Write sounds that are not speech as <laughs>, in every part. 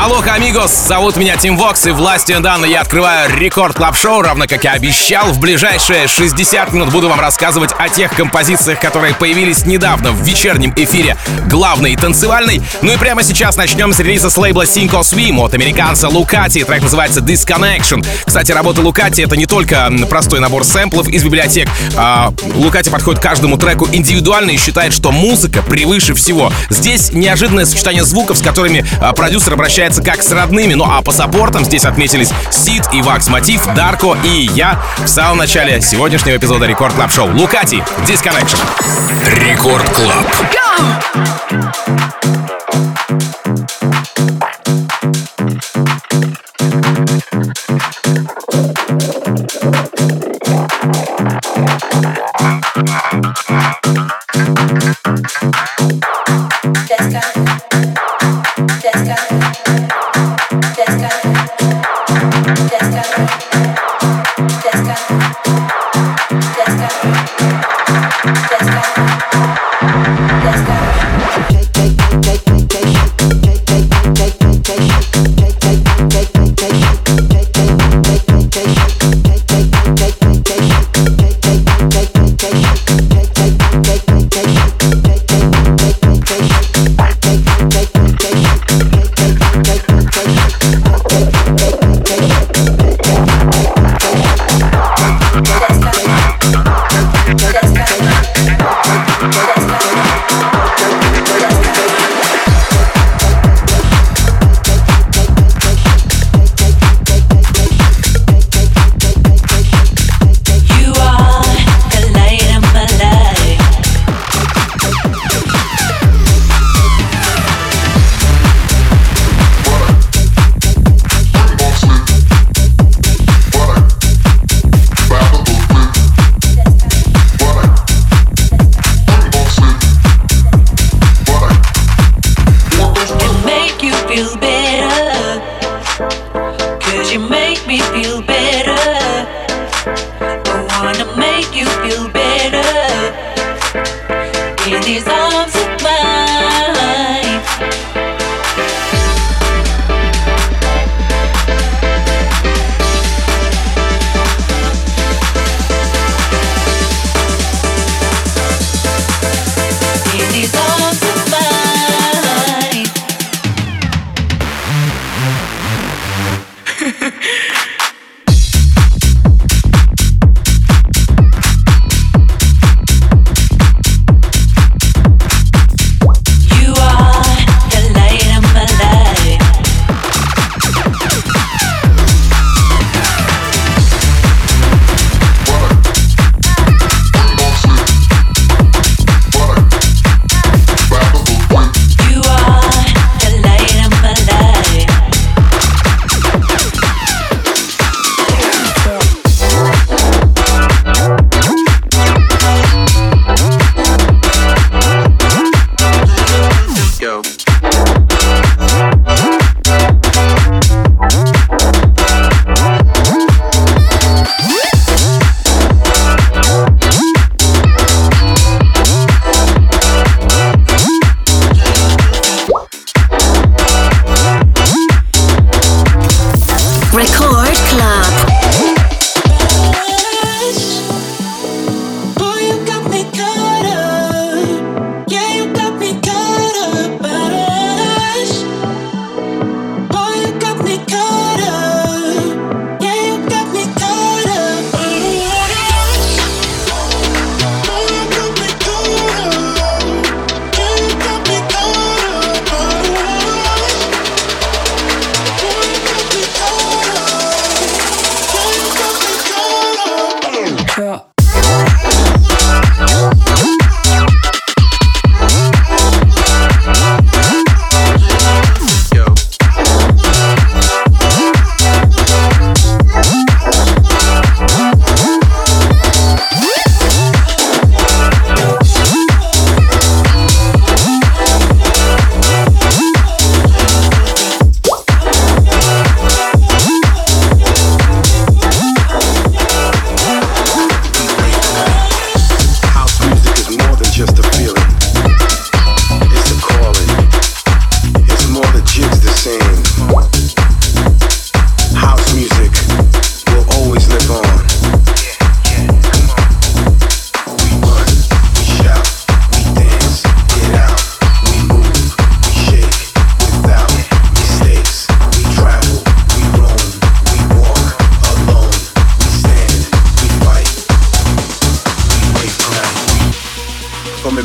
Алло, амигос, зовут меня Tim Vox, и властью данной, я открываю Record Club Show равно как и обещал. В ближайшие 60 минут буду вам рассказывать о тех композициях, которые появились недавно в вечернем эфире главной танцевальной. Ну и прямо сейчас начнем с релиза с лейбла Sink or Swim от американца Lucati. Трек называется Disconnection. Кстати, работа Лукати — это не только простой набор сэмплов из библиотек. А, Lucati подходит каждому треку индивидуально и считает, что музыка превыше всего. Здесь неожиданное сочетание звуков, с которыми а, продюсер обращается общается как с родными. Ну а по саппортам здесь отметились Сид и Wax Motif, Дарко и я в самом начале сегодняшнего эпизода Record Club Show. Lucati, Disconnection. Record Club.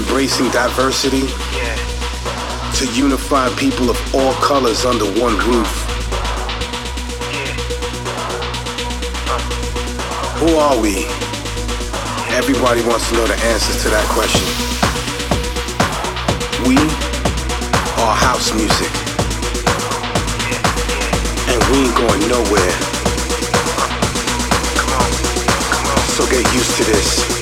Embracing diversity to unify people of all colors under one roof. Who are we? Everybody wants to know the answers to that question. We are house music. And we ain't going nowhere. So get used to this.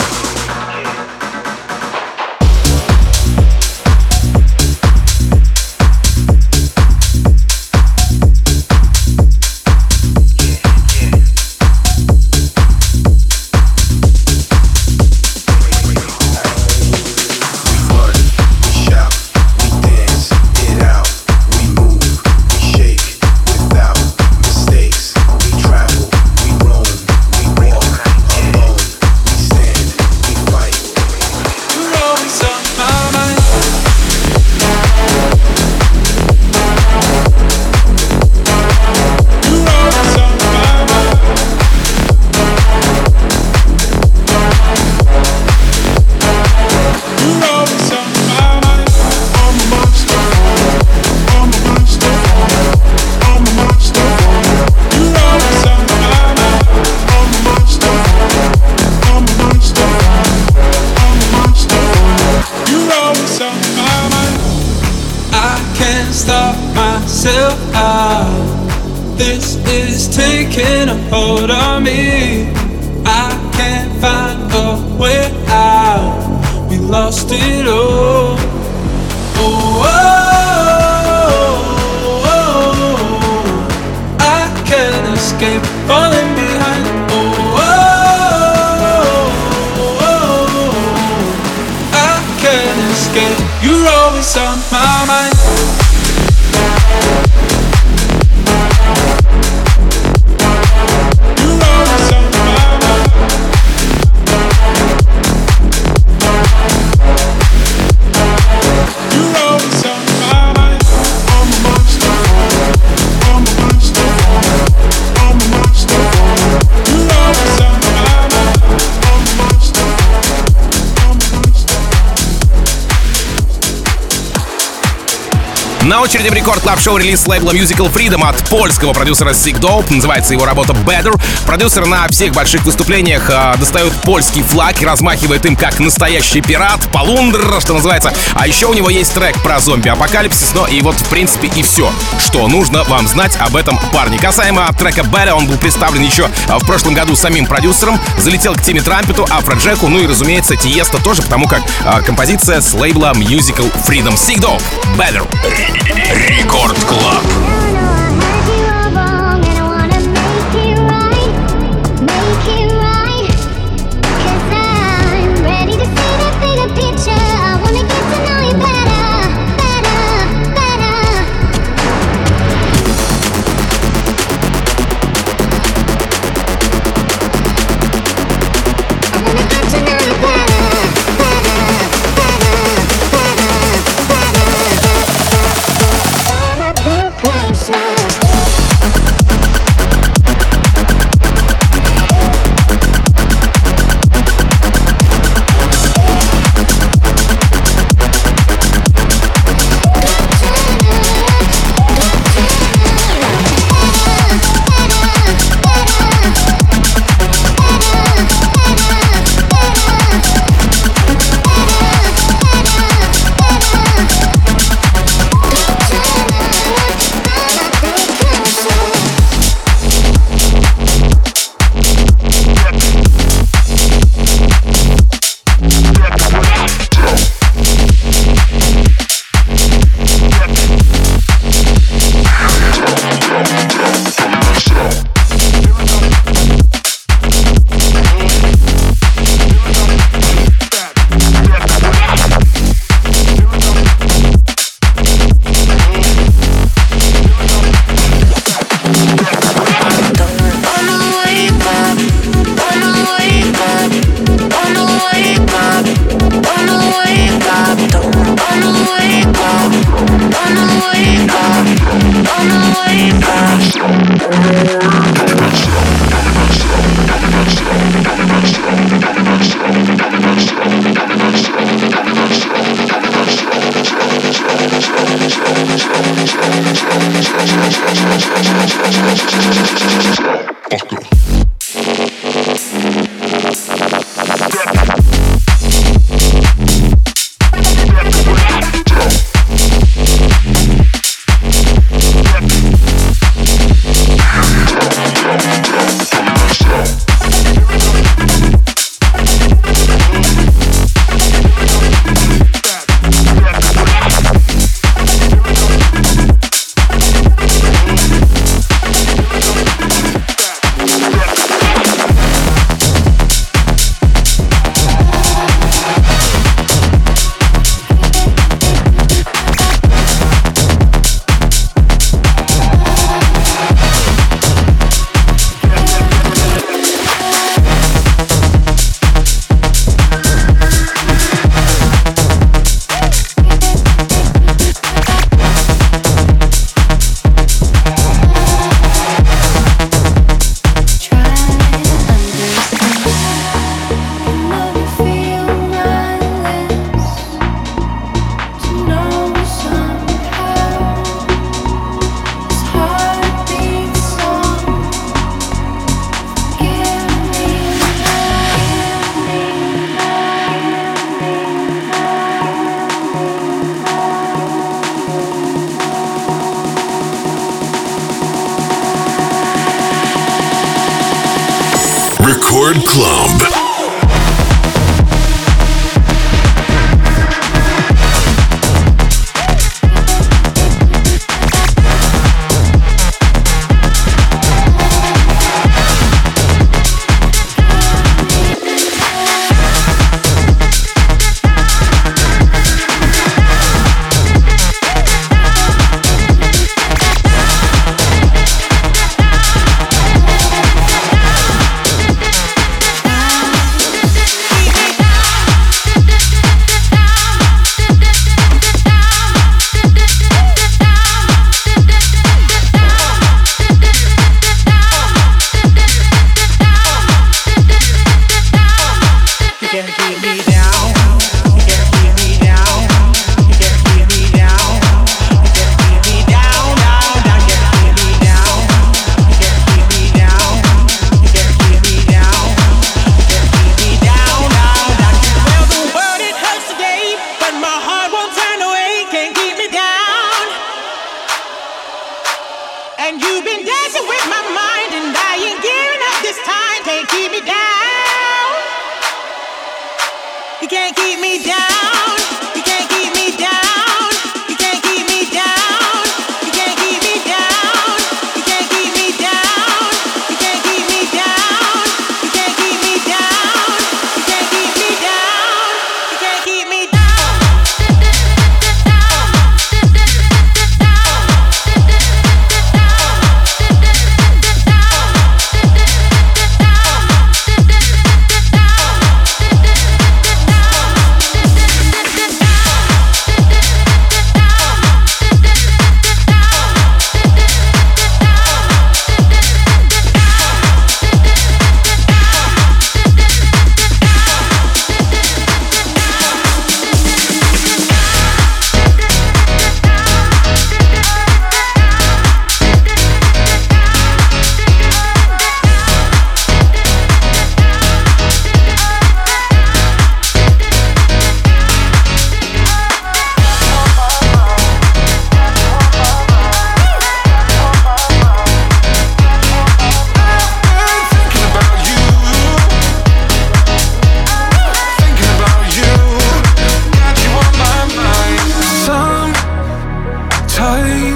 escape, falling behind. Oh, oh, oh, oh, oh, I can't escape. You're always on my mind. На очереди в рекорд клаб шоу релиз лейбла Musical Freedom от польского продюсера Sick Dope. Называется его работа Better. Продюсер на всех больших выступлениях э, достает польский флаг и размахивает им как настоящий пират, полундр, что называется. А еще у него есть трек про зомби-апокалипсис, но и вот в принципе и все, что нужно вам знать об этом парне. Касаемо трека Better, он был представлен еще в прошлом году самим продюсером, залетел к Тиме Трампету, Афроджеку, ну и, разумеется, Тиеста тоже, потому как э, композиция с лейбла Musical Freedom. Sick Dope, Better. Рекорд Клаб.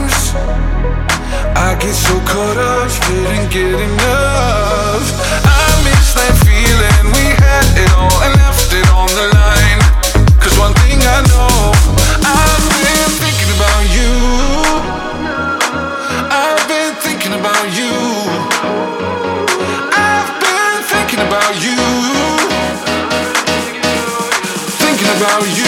close I get so caught up, didn't get enough. I miss that feeling, we had it all and left it on the line. Cause one thing I know, I've been thinking about you. I've been thinking about you. I've been thinking about you. Thinking about you.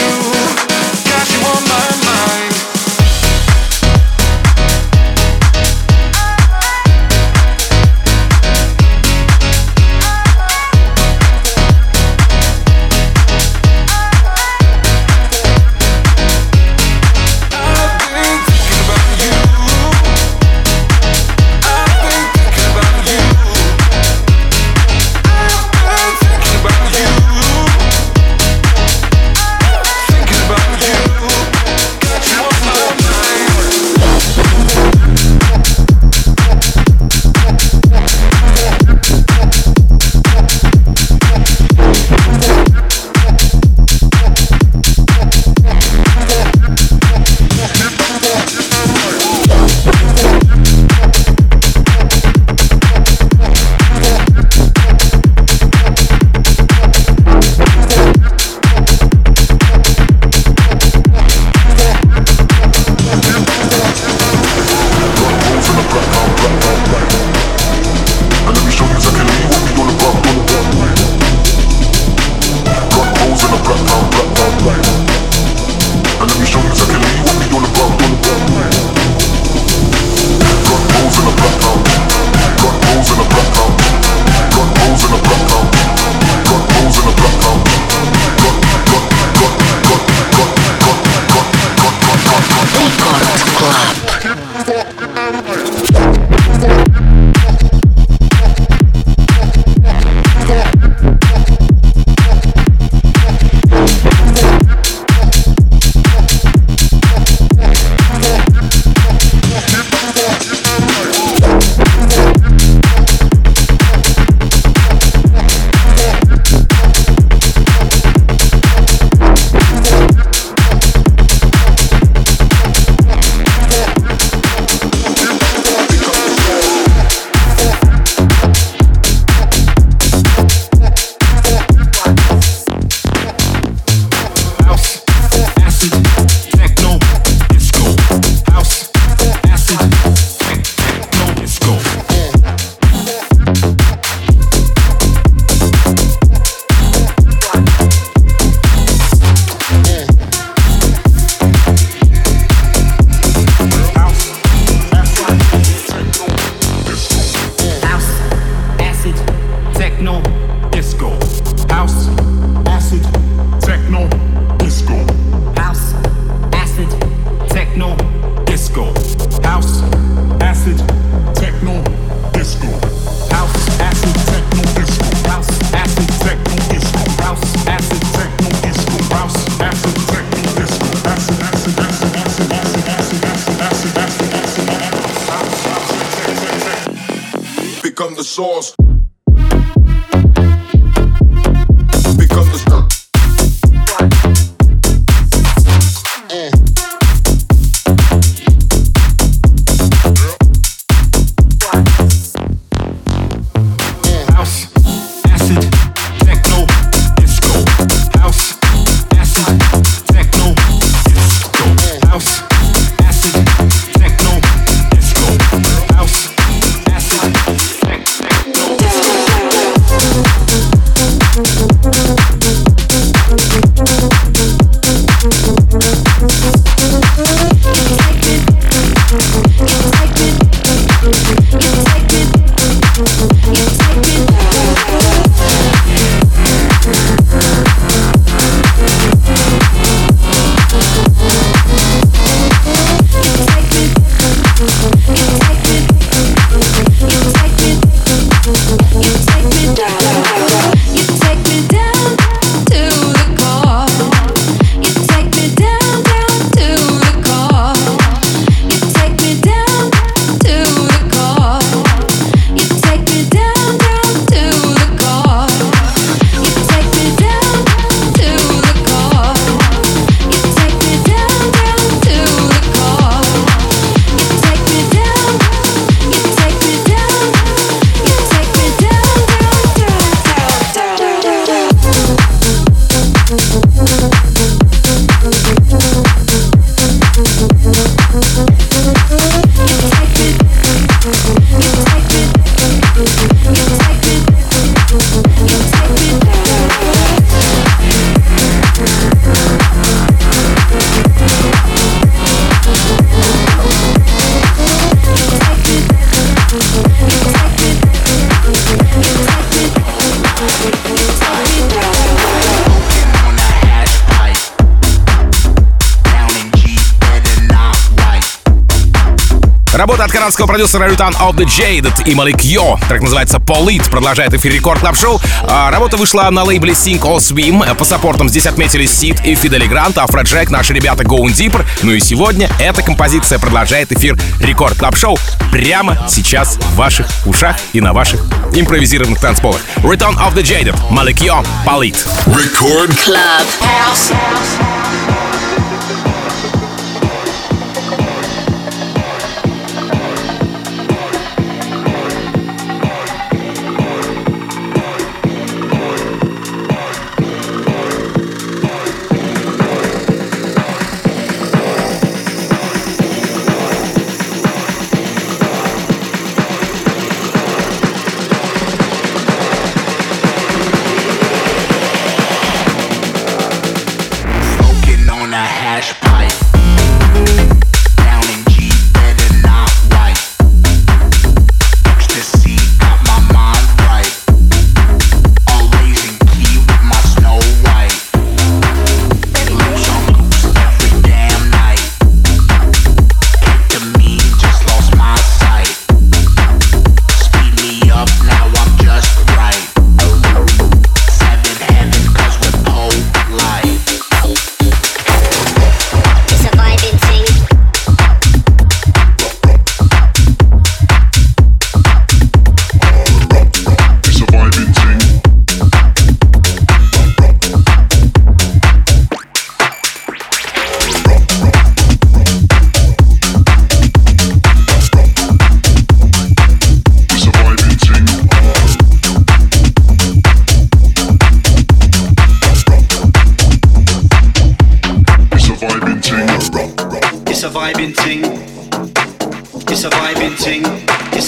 Работа от канадского продюсера Return of the Jaded и Малик Йо. Трек называется Polite, продолжает эфир Record Club Show. А, работа вышла на лейбле Sink or Swim. По саппортам здесь отметились и Fedde Le Grand, Afrojack, наши ребята Going Deeper. Ну и сегодня эта композиция продолжает эфир Record Club Show прямо сейчас в ваших ушах и на ваших импровизированных танцполах. Return of the Jaded, Малик Йо, Polite. Record Club Show.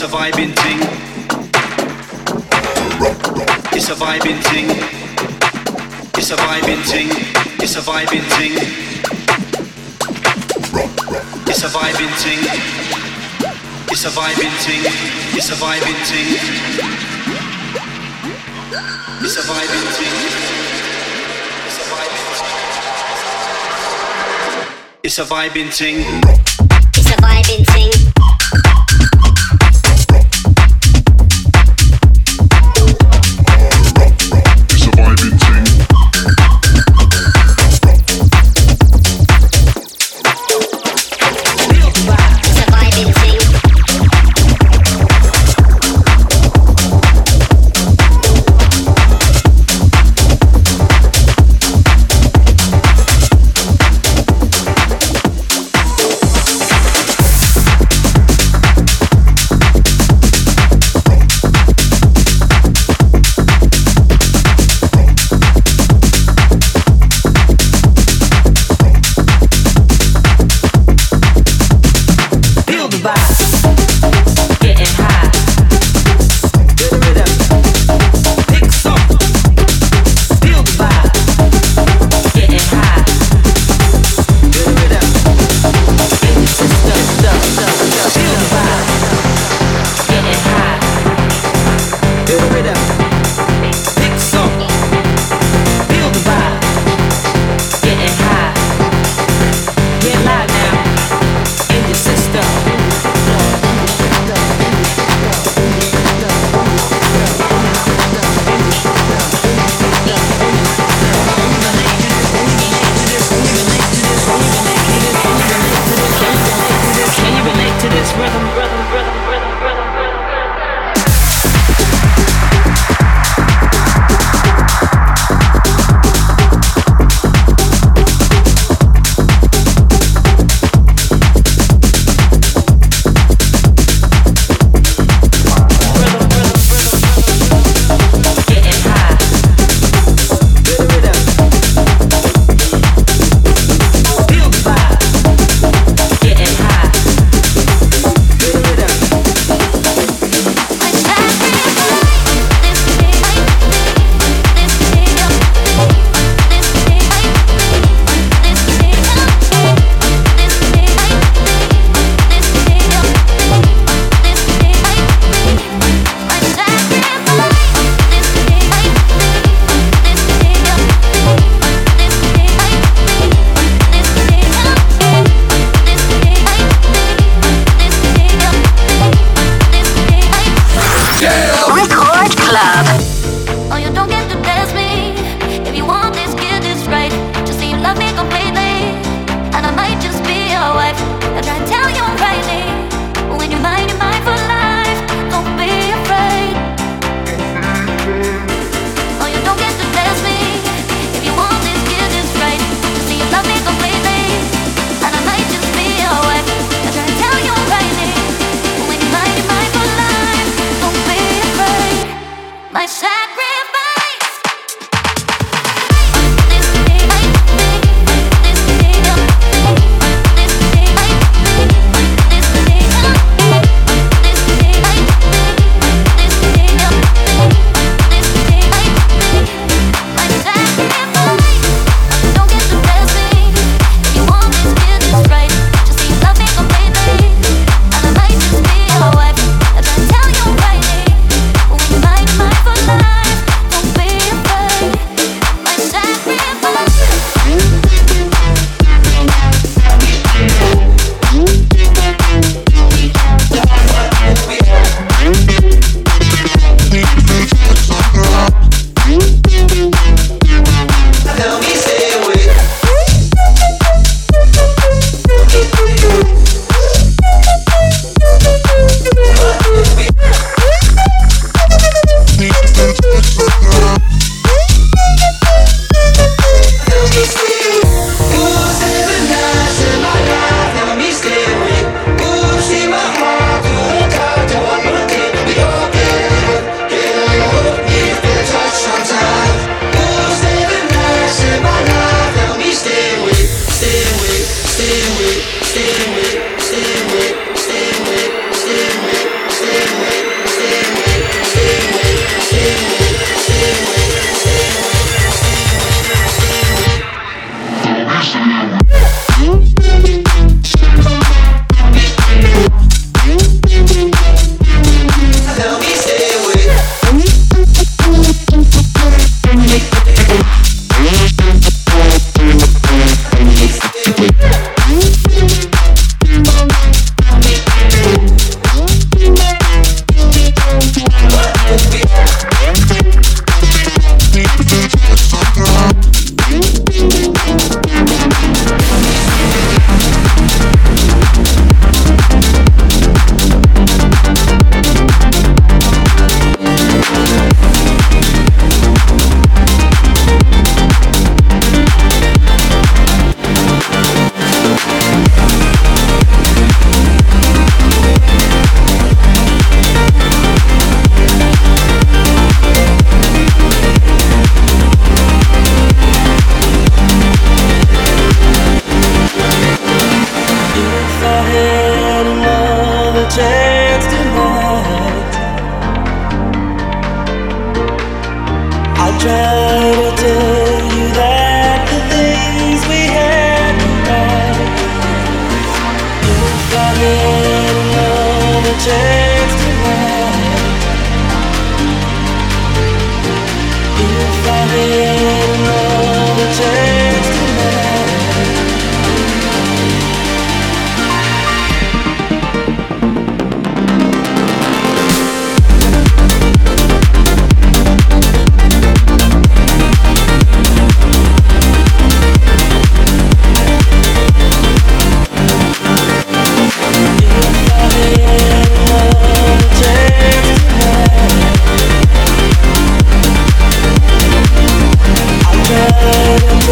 It's a vibing thing. It's a vibing thing. It's a vibing thing. It's a vibing thing. It's a vibing thing. It's a vibing thing. It's a vibing thing. It's a vibing thing. It's a vibing thing. It's a vibing thing.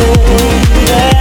yeah.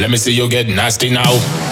Let me see you get nasty now.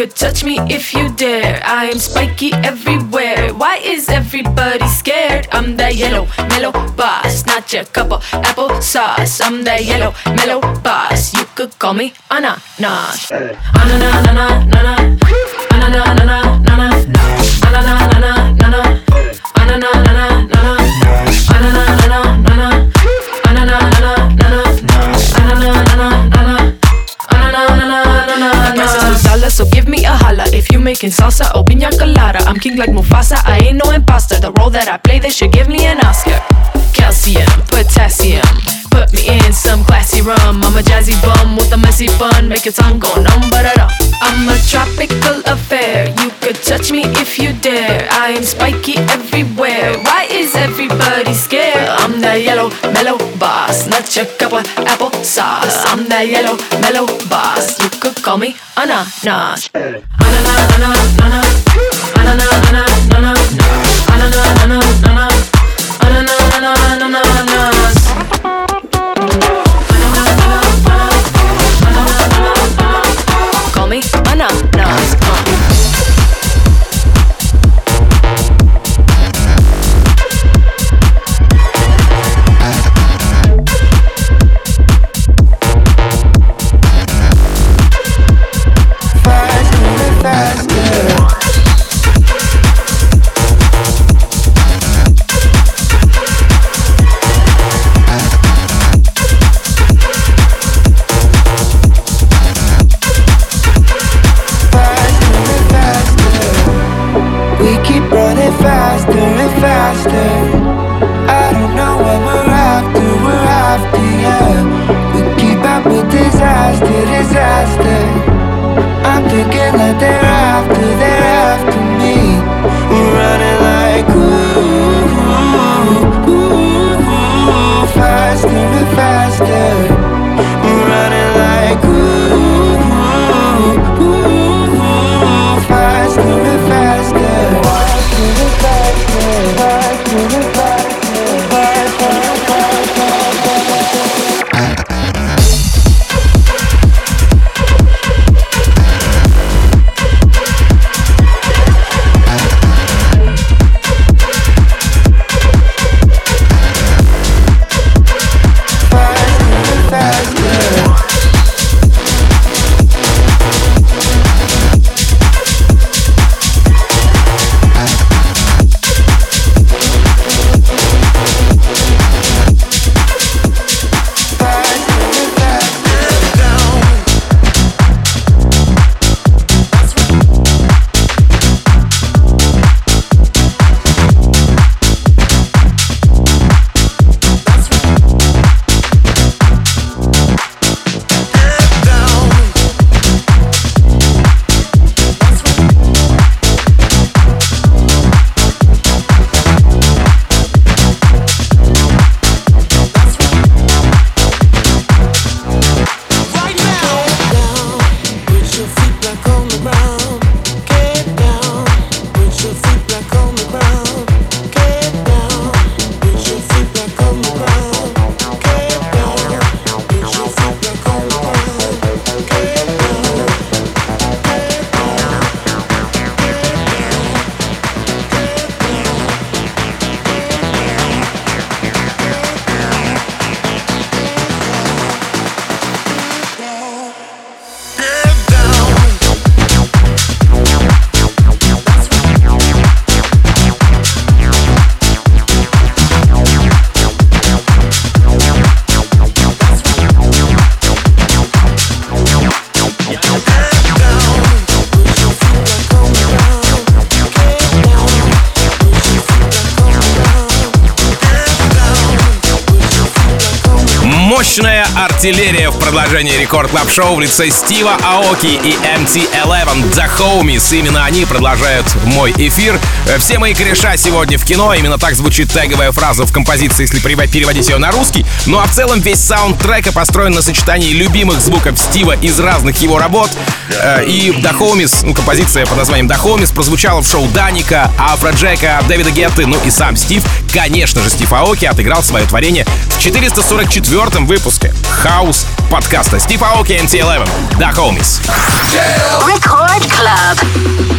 could touch me if you dare. I am spiky everywhere. Why is everybody scared? I'm the yellow, mellow boss, not your cup of apple sauce. I'm the yellow, mellow boss. You could call me ananas. Ananas, ananas, ananas, ananas, ananas, ananas, ananas, ananas. So give me a holla if you making salsa or pina colada. I'm king like Mufasa, I ain't no imposter. The role that I play, they should give me an Oscar. Calcium, potassium, put me in some classy rum. I'm a jazzy bum with a messy bun, make your tongue go numb, but I'm a tropical affair. You could touch me if you dare. I am spiky everywhere. Why is everybody scared? I'm that yellow, mellow boss, not your cup of apple sauce. I'm that yellow, mellow boss. You could call me ananas. Ananas, ananas, ananas, ananas, ananas, ananas, ananas, ananas, a артиллерия в продолжении рекорд клаб шоу в лице Стива Аоки и MT11 The Homies. Именно они продолжают мой эфир. Э, все мои кореша сегодня в кино. Именно так звучит теговая фраза в композиции, если переводить ее на русский. Ну а в целом весь саундтрек построен на сочетании любимых звуков Стива из разных его работ. Э, и The Homies, ну, композиция под названием The Homies прозвучала в шоу Даника, Афро Джека, Дэвида Гетты, ну и сам Стив. Конечно же, Стив Аоки отыграл свое творение в 444 выпуске. House подкаста Steve Aoki and T11. Да, homies. Record Club.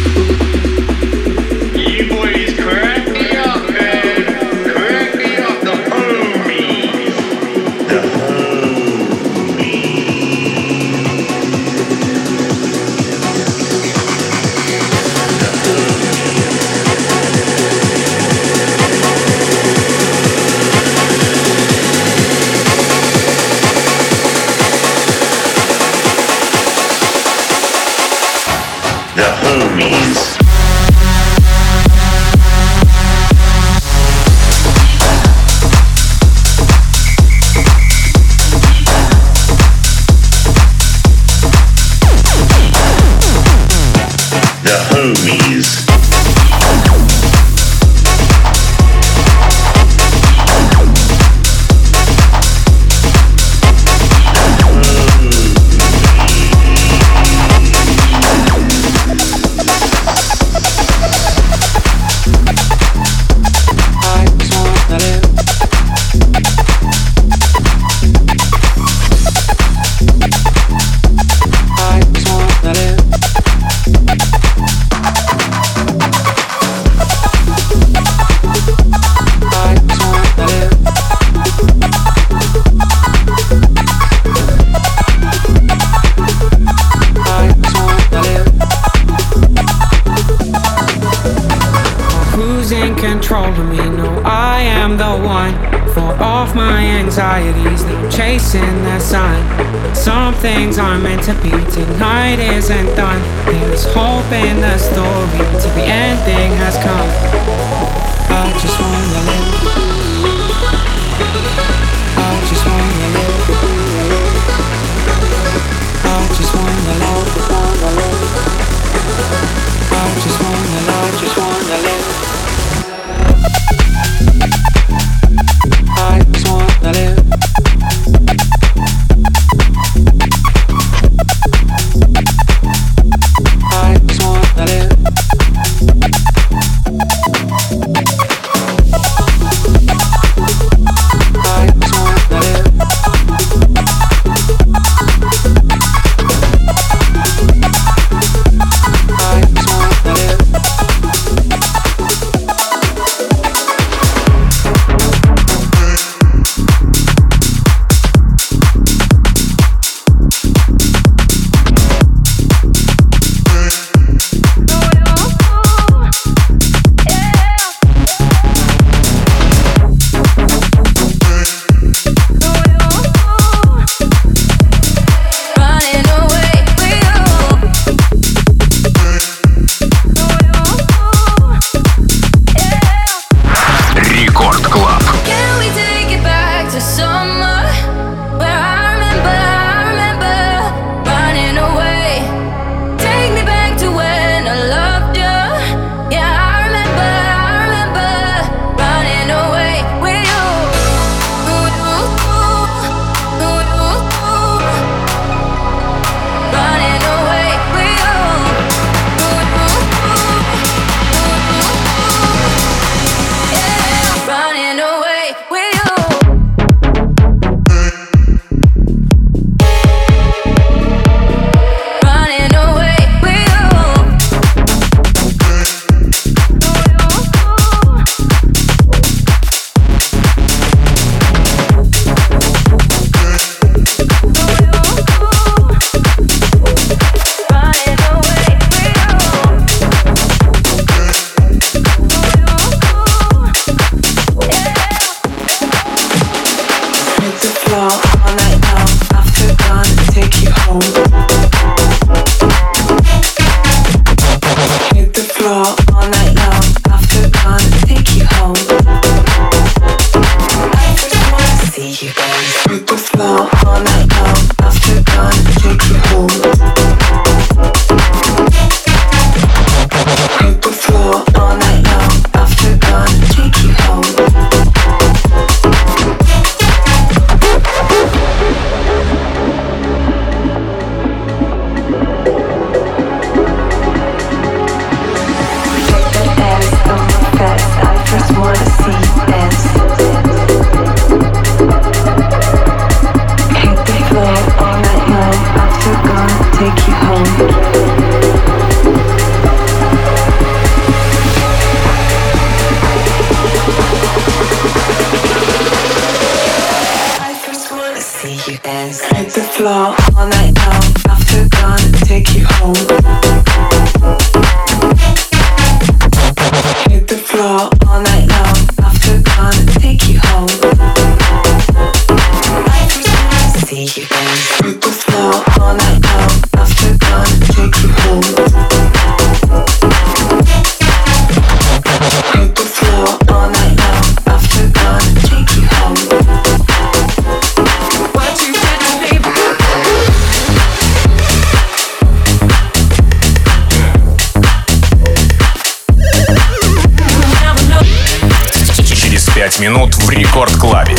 45 минут в Рекорд Клабе.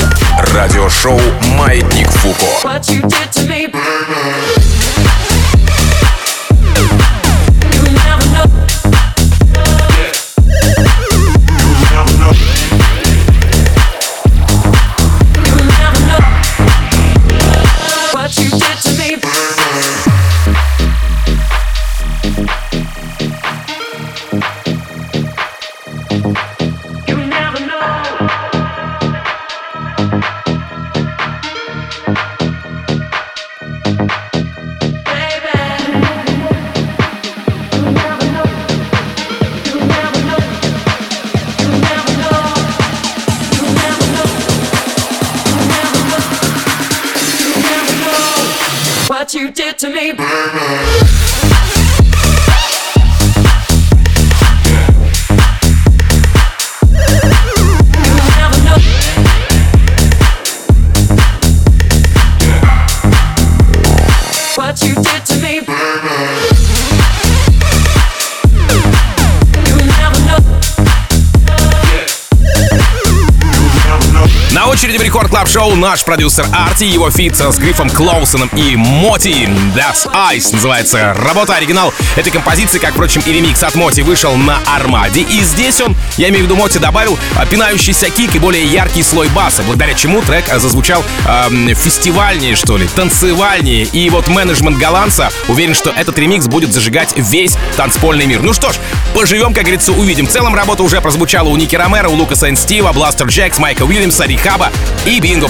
Радиошоу «Маятник Фуко». What you did to me. Наш продюсер Arty, его feat с Гриффом Клоусоном и Моти. Those Eyes называется работа оригинал этой композиции, как, впрочем, и ремикс от Моти вышел на Армаде. И здесь он, я имею в виду Моти, добавил пинающийся кик и более яркий слой баса, благодаря чему трек зазвучал эм, фестивальнее, что ли, танцевальнее. И вот менеджмент голландца уверен, что этот ремикс будет зажигать весь танцпольный мир. Ну что ж, поживем, как говорится, увидим. В целом работа уже прозвучала у Ники Ромеро, у Лукаса и Стива, Blasterjaxx, Майка Уильямса, Рихаба и Бинго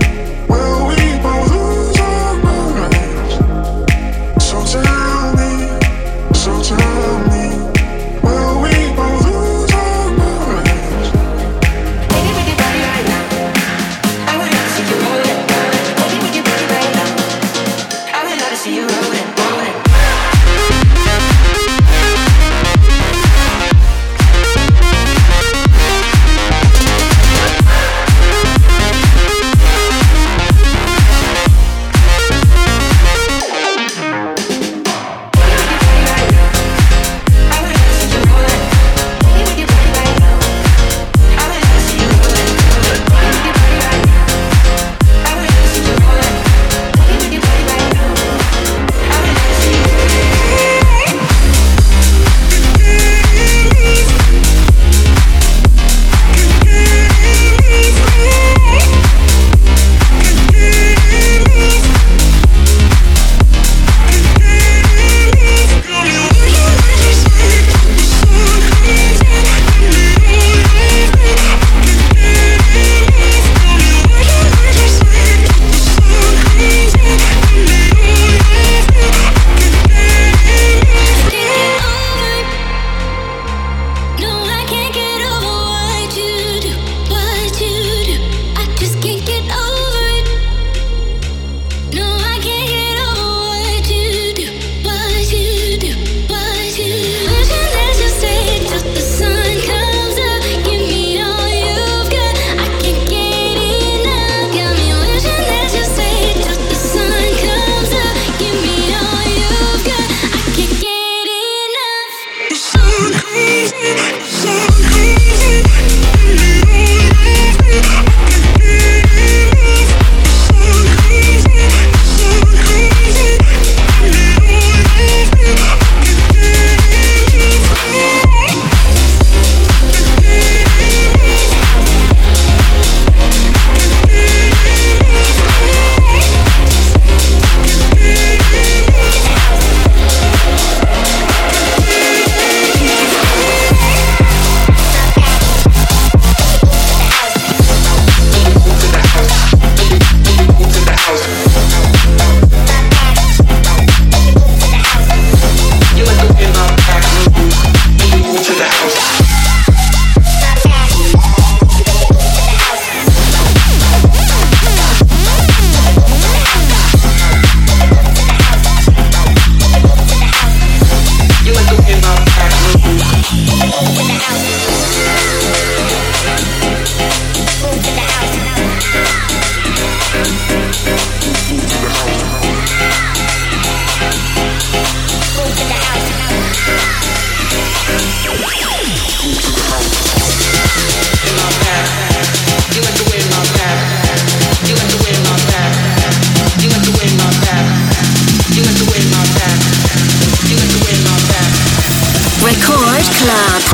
Record Club.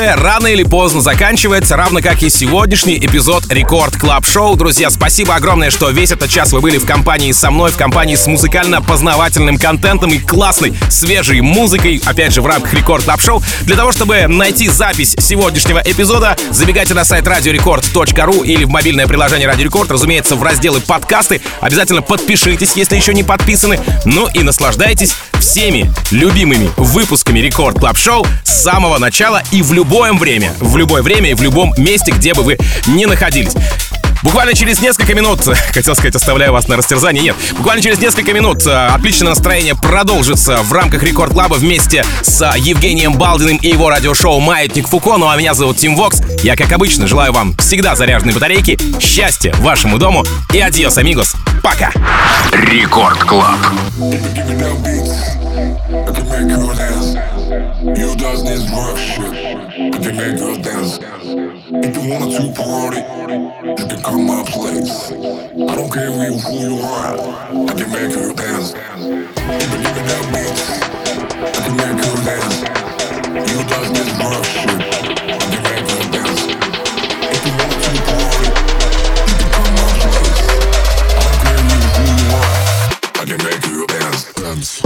Хорошее рано или поздно заканчивается, равно как и сегодняшний эпизод Record Club Show. Друзья, спасибо огромное, что весь этот час вы были в компании со мной, в компании с музыкально-познавательным контентом и классной, свежей музыкой, опять же, в рамках Record Club Show. Для того, чтобы найти запись сегодняшнего эпизода, забегайте на сайт радиорекорд.ру или в мобильное приложение Радио Рекорд, разумеется, в разделы подкасты. Обязательно подпишитесь, если еще не подписаны. Ну и наслаждайтесь всеми любимыми выпусками Рекорд Клаб Шоу с самого начала и в любое время. В любое время и в любом месте, где бы вы ни находились. Буквально через несколько минут, <laughs> хотел сказать, оставляю вас на растерзание, нет. Буквально через несколько минут э, отличное настроение продолжится в рамках Рекорд Клаба вместе с Евгением Балдиным и его радиошоу «Маятник Фуко». Ну а меня зовут Тим Вокс. Я, как обычно, желаю вам всегда заряженной батарейки, счастья вашему дому и адьос, амигос. Пока! Рекорд Клаб. You does this rough shit, I take that girl down. If you wanna two party, you can come my place. I don't care who you, who you are. I can make her dance. You believe in that bitch? I can make her dance. You like this rough shit? I can make her dance. If you wanna two party, you can come my place. I don't care who, you are. I can make her dance. dance.